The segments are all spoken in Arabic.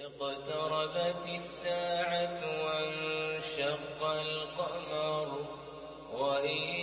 اقتربت الساعة وانشق القمر وإن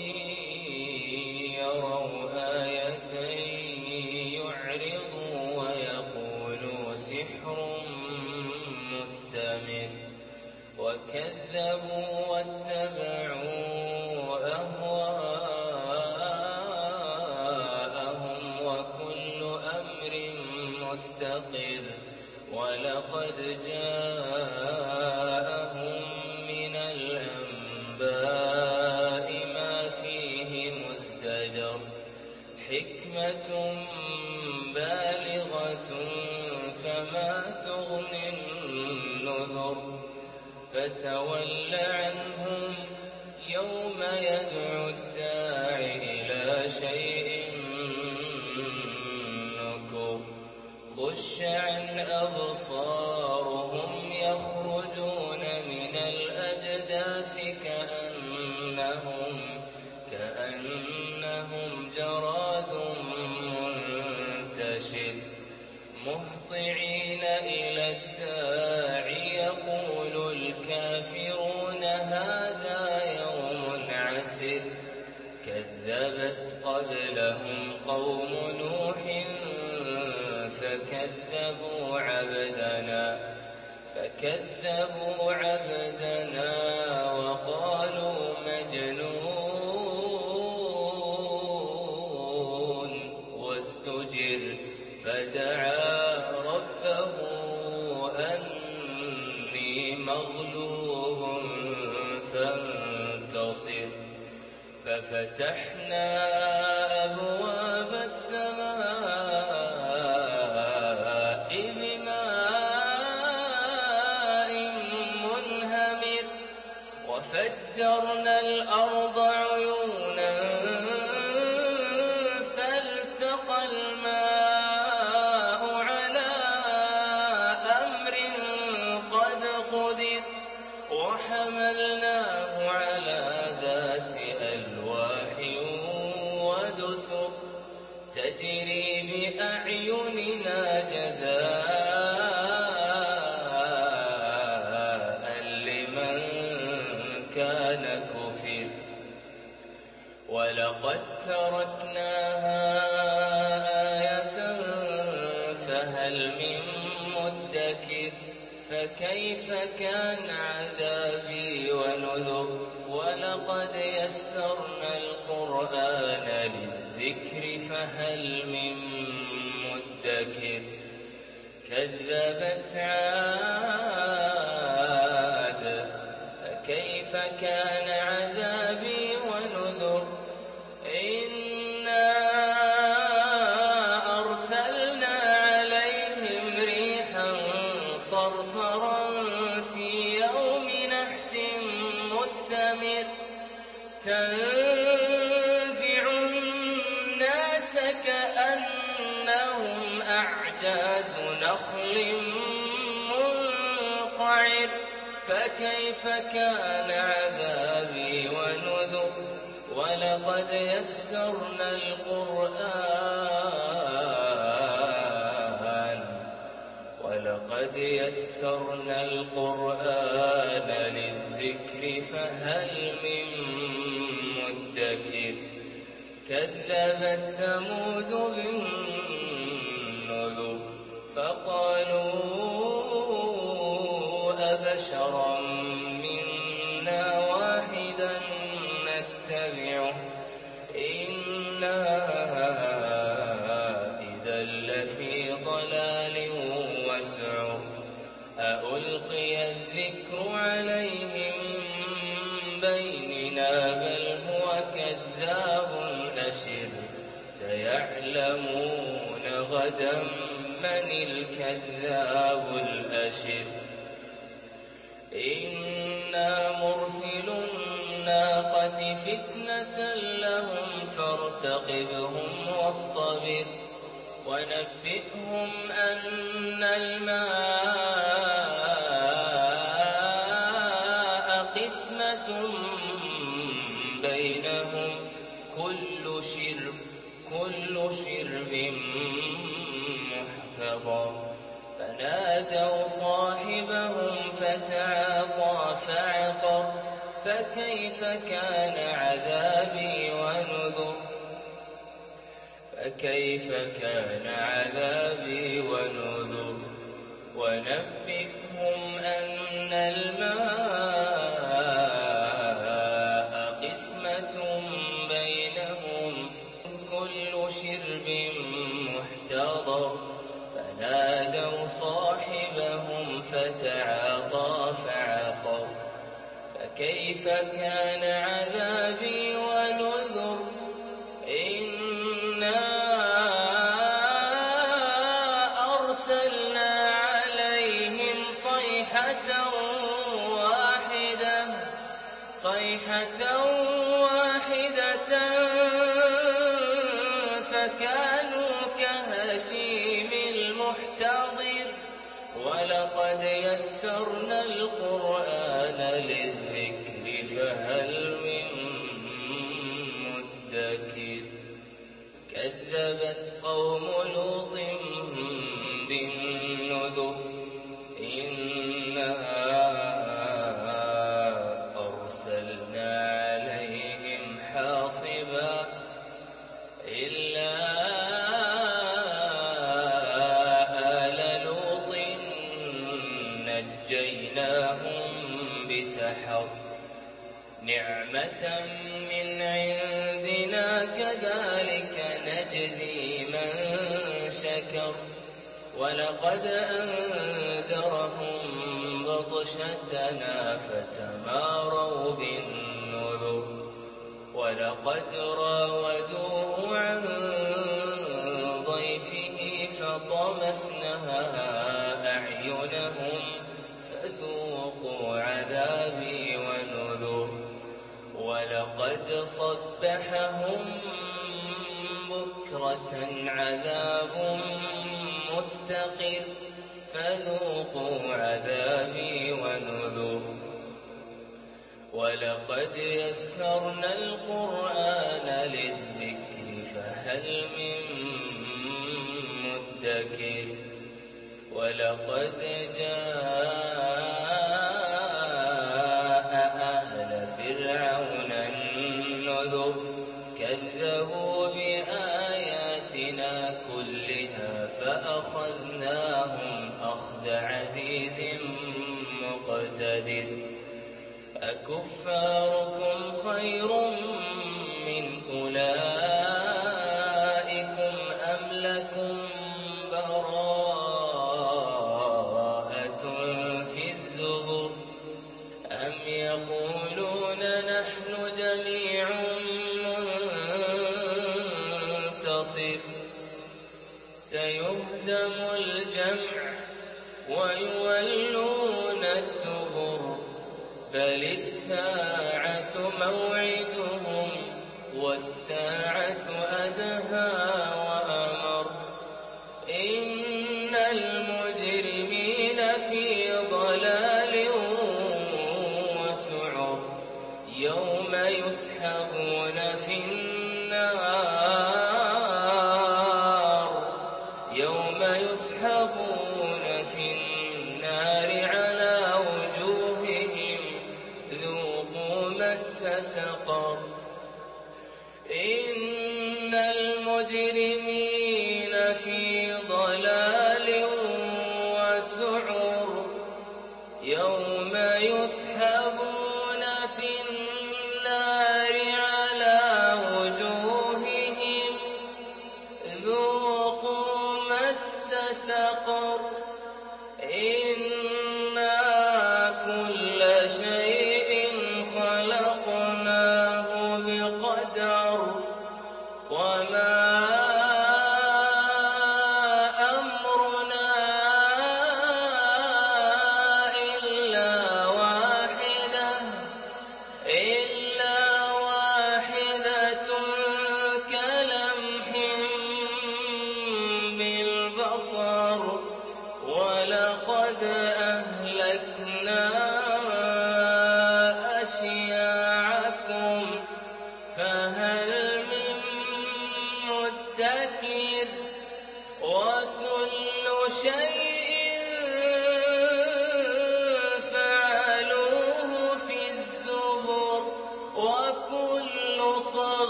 أجداث كأنهم كأنهم فتحنا أَبْوَابَ السَّمَاءِ بِمَاءٍ مُّنْهَمِرٍ وَفَجَّرْنَا الْأَرْضَ كيف كان عذابي ونذر ولقد يسرنا القرآن ولقد يسرنا القرآن للذكر فهل من مدكر كذبت ثمود بالنسبة بشرا. ونبئهم أن الماء قسمة بينهم. كل شرب كل شرب محتضر. فنادوا صاحبهم فتعاطى فعقر. فكيف كان عذاب كيف كان عذابي ونذر؟ ونبئهم أن الماء قسمة بينهم كل شرب محتضر. فنادوا صاحبهم فتعاطى فعقر. فكيف كان عذابي لقد أنذرهم بطشتنا فتماروا بالنذر ولقد راودوه عن ضيفه فطمسنا أعينهم فذوقوا عذابي ونذر ولقد صبحهم بكرة عذابي ونذر. ولقد يسرنا القرآن للذكر فهل من مدكر؟ ولقد جاء والساعة أدهى.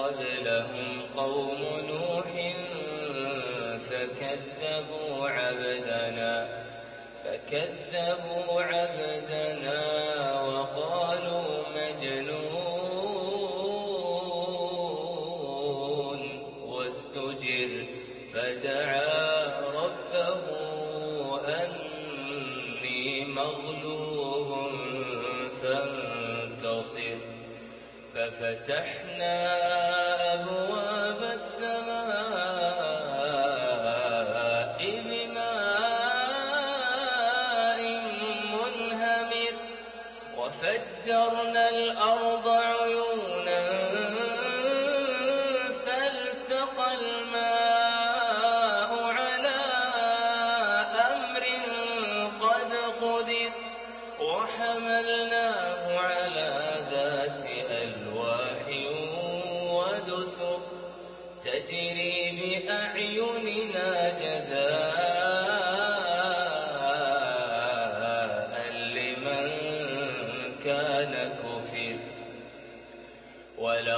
قَبْلَهُمْ قَوْمُ نُوحٍ فَكَذَّبُوا عَبْدَنَا فَكَذَّبُوا عَبْدَنَا وَقَالُوا مَجْنُونٌ وَازْدُجِرَ فَدَعَا رَبَّهُ أَنِّي مَغْلُوبٌ فَانتَصِرْ فَفَتَحْنَا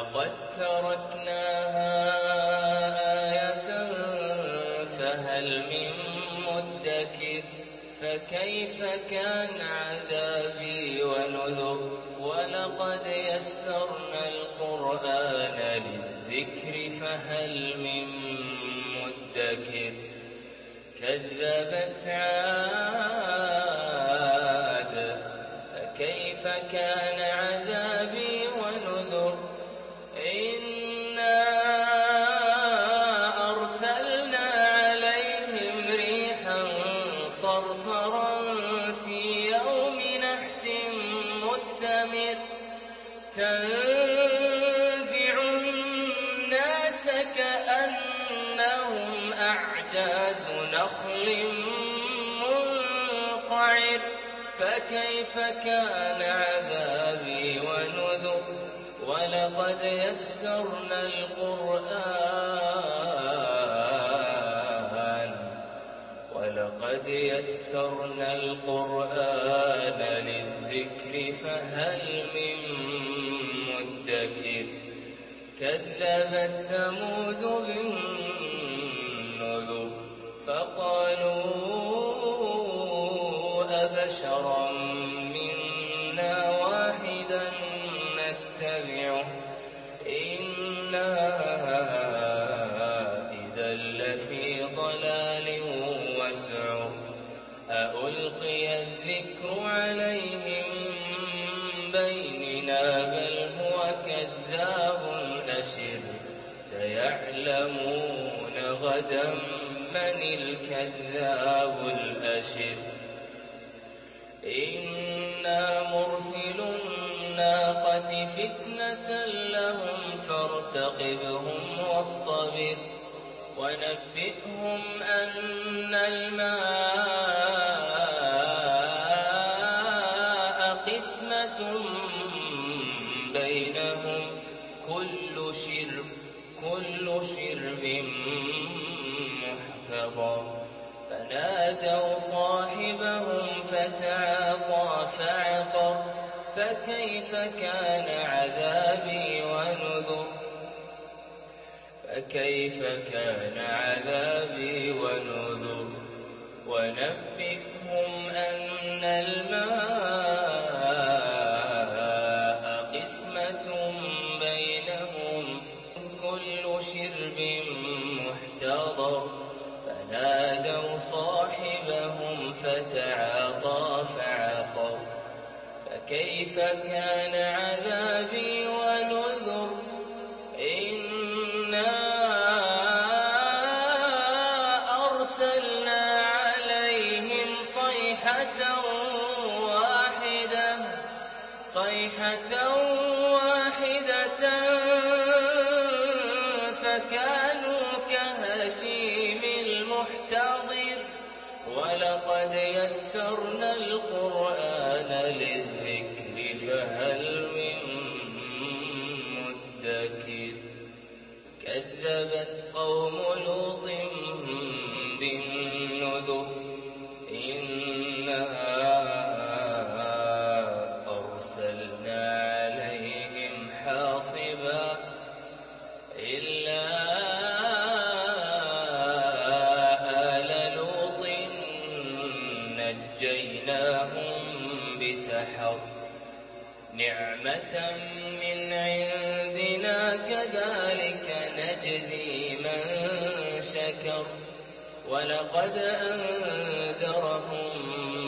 لقد تَّرَكْنَاهَا آيَةً فَهَلْ مِن مُّدَّكِرٍ؟ فَكَيْفَ كَانَ عَذَابِي وَنُذُرِ؟ وَلَقَدْ يَسَّرْنَا الْقُرْآنَ لِلذِّكْرِ فَهَلْ مِن مُّدَّكِرٍ؟ كَذَّبَتْ عَادٌ وعير فكيف كان عذابي ونذر؟ ولقد يسرنا القرآن ولقد يسرنا القرآن للذكر فهل من مدكر؟ كذبت ثمود بالنذر فقالوا غدا من الكذاب الأشر إنا مرسل الناقة فتنة لهم فارتقبهم واصطبر ونبئهم أن الماء فكيف كان عذابي ونذر؟ فكيف كان عذابي ونذر؟ فكان عذابي ولي وَلَقَدْ أَنذَرَهُم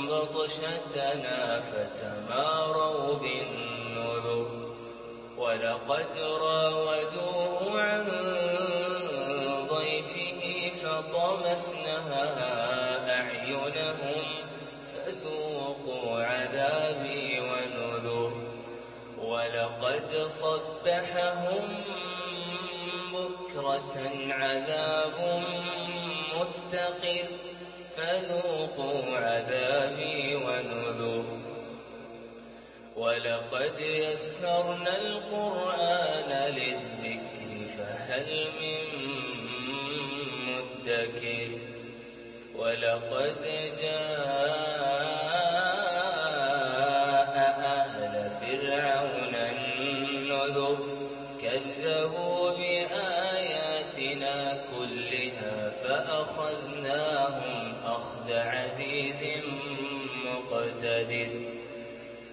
بَطْشَتَنَا فَتَمَارَوْا بِالنُّذُرِ وَلَقَدْ رَاوَدُوهُ عَن ضَيْفِهِ فَطَمَسْنَا أَعْيُنَهُمْ فَذُوقُوا عَذَابِي وَنُذُرِ وَلَقَدْ صَبَّحَهُم بُكْرَةً عَذَابٌ مستقر فذوقوا عذابي ونذر. ولقد يسرنا القرآن للذكر فهل من مدكر؟ ولقد جاء كلها فأخذناهم أخذ عزيز مقتدر.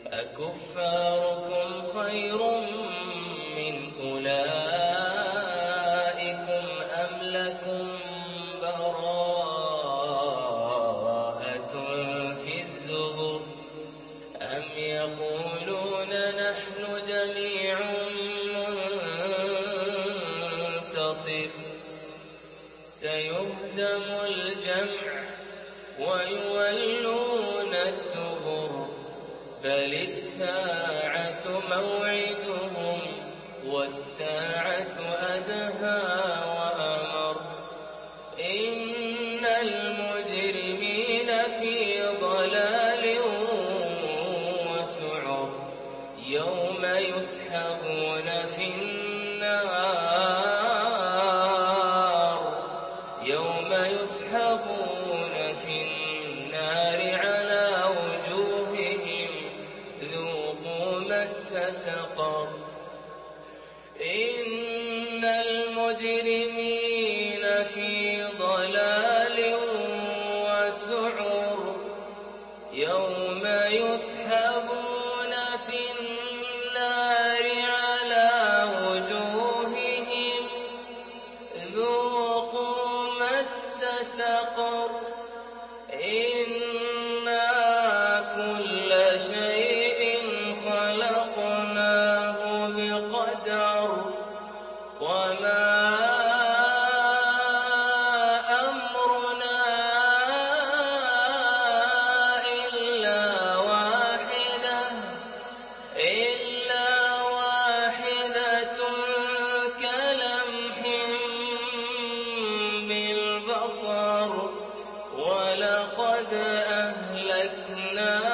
أكفاركم خير أهلكنا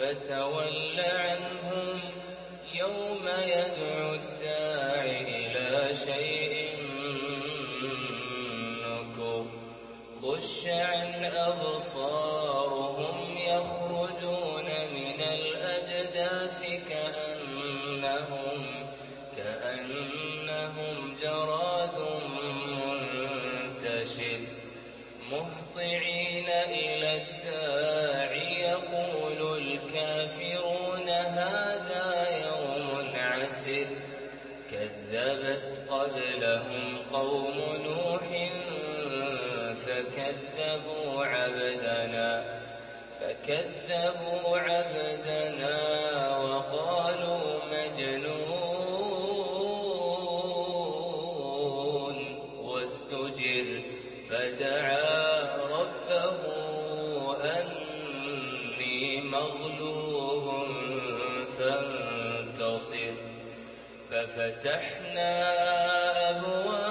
فَتَوَلَّ عَنْهُمْ يَوْمَ يدعو الدَّاعِ إِلَىٰ شَيْءٍ نُّكُرٍ. خُشَّعًا أَبْصَارُهُمْ مغلوب فانتصر. ففتحنا أبواب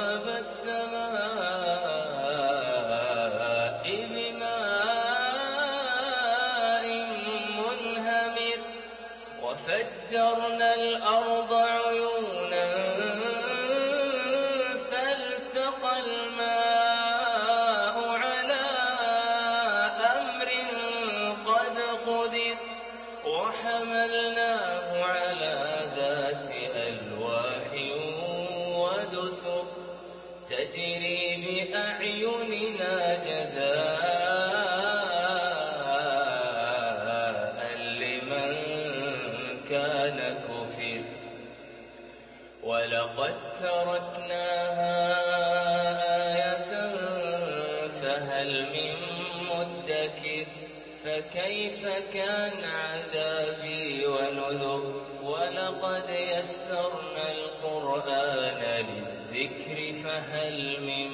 فَانظُرْ وَلَقَدْ يَسَّرْنَا الْقُرْآنَ لِلذِّكْرِ فَهَلْ مِن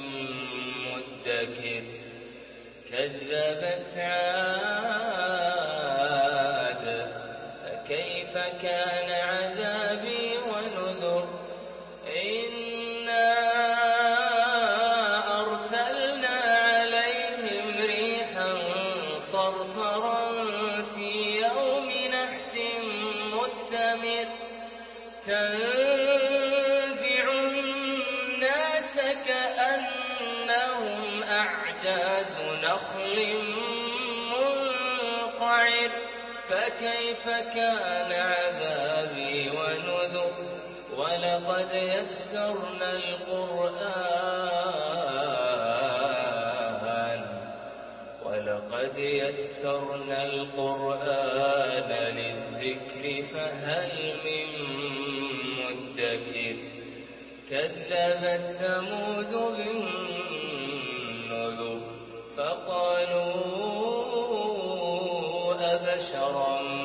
مُّدَّكِرٍ؟ كَذَّبَتْ عَادٌ فكان عذابي ونذر ولقد يسرنا القرآن ولقد يسرنا القرآن للذكر فهل من مدكر كذبت ثمود بالنذر فقالوا أبشرا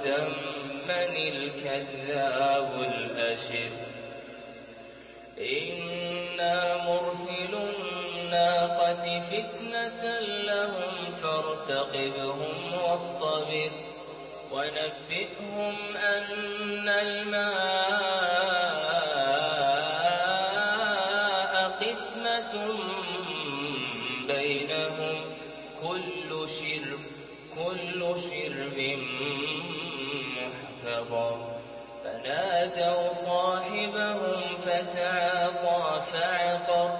غدا من الكذاب الأشر. إنا مرسل الناقة فتنة لهم فارتقبهم واصطبر. ونبئهم أن الماء قسمة بينهم. كل شرب كل شرب محتضر. فنادوا صاحبهم فتعاطى فعقر.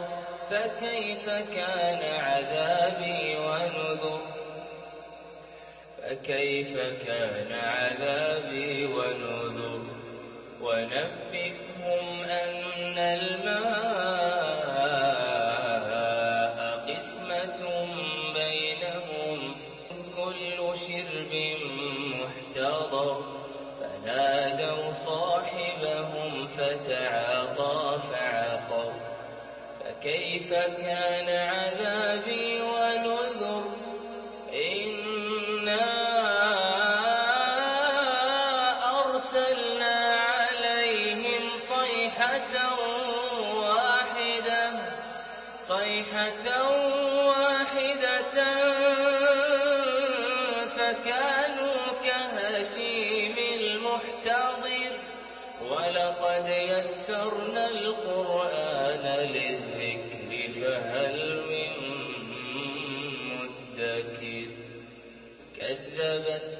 فكيف كان عذابي ونذر؟ فكيف كان عذابي ونذر؟ ونبئهم المحتضر ولقد يسرنا القرآن للذكر فهل من مدكر؟ كذبت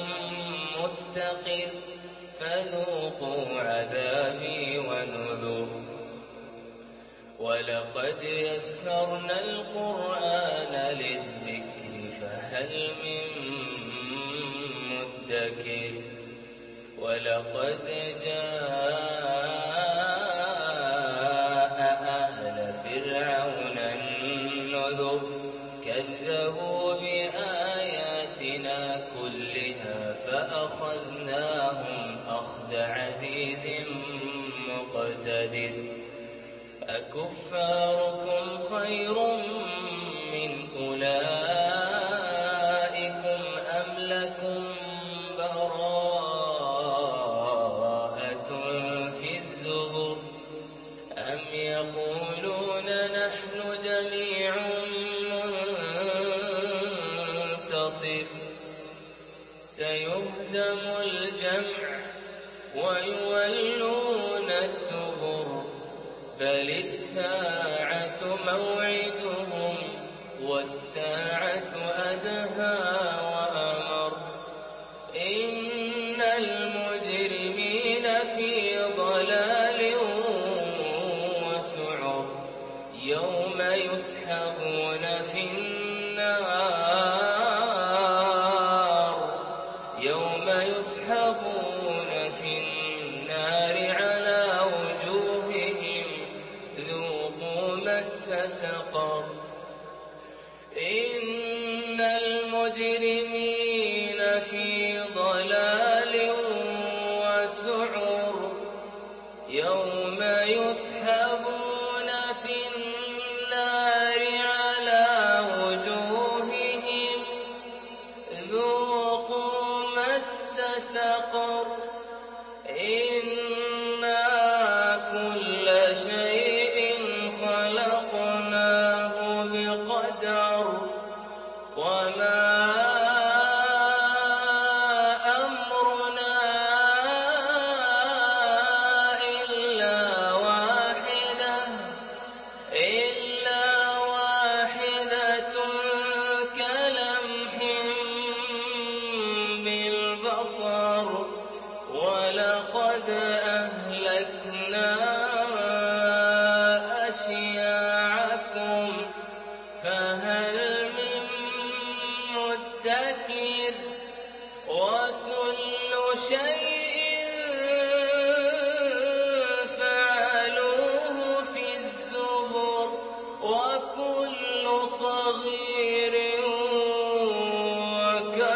مستقر فذوقوا عذابي ونذر. ولقد يسرنا القرآن للذكر فهل من مدكر؟ ولقد جاء يقولون نحن جميع منتصر سيهزم الجمع ويولون الدبر بل الساعة موعدهم والساعة أدهى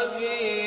وكبير